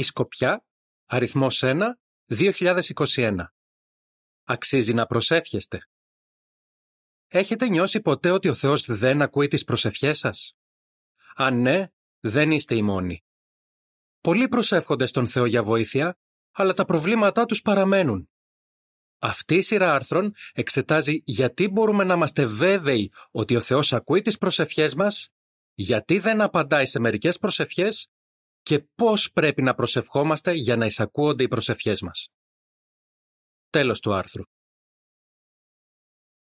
Η Σκοπιά, αριθμός 1, 2021. Αξίζει να προσεύχεστε. Έχετε νιώσει ποτέ ότι ο Θεός δεν ακούει τις προσευχές σας; Αν ναι, δεν είστε οι μόνοι. Πολλοί προσεύχονται στον Θεό για βοήθεια, αλλά τα προβλήματά τους παραμένουν. Αυτή η σειρά άρθρων εξετάζει γιατί μπορούμε να είμαστε βέβαιοι ότι ο Θεός ακούει τις προσευχές μας, γιατί δεν απαντάει σε μερικές προσευχές και πώς πρέπει να προσευχόμαστε για να εισακούονται οι προσευχές μας. Τέλος του άρθρου.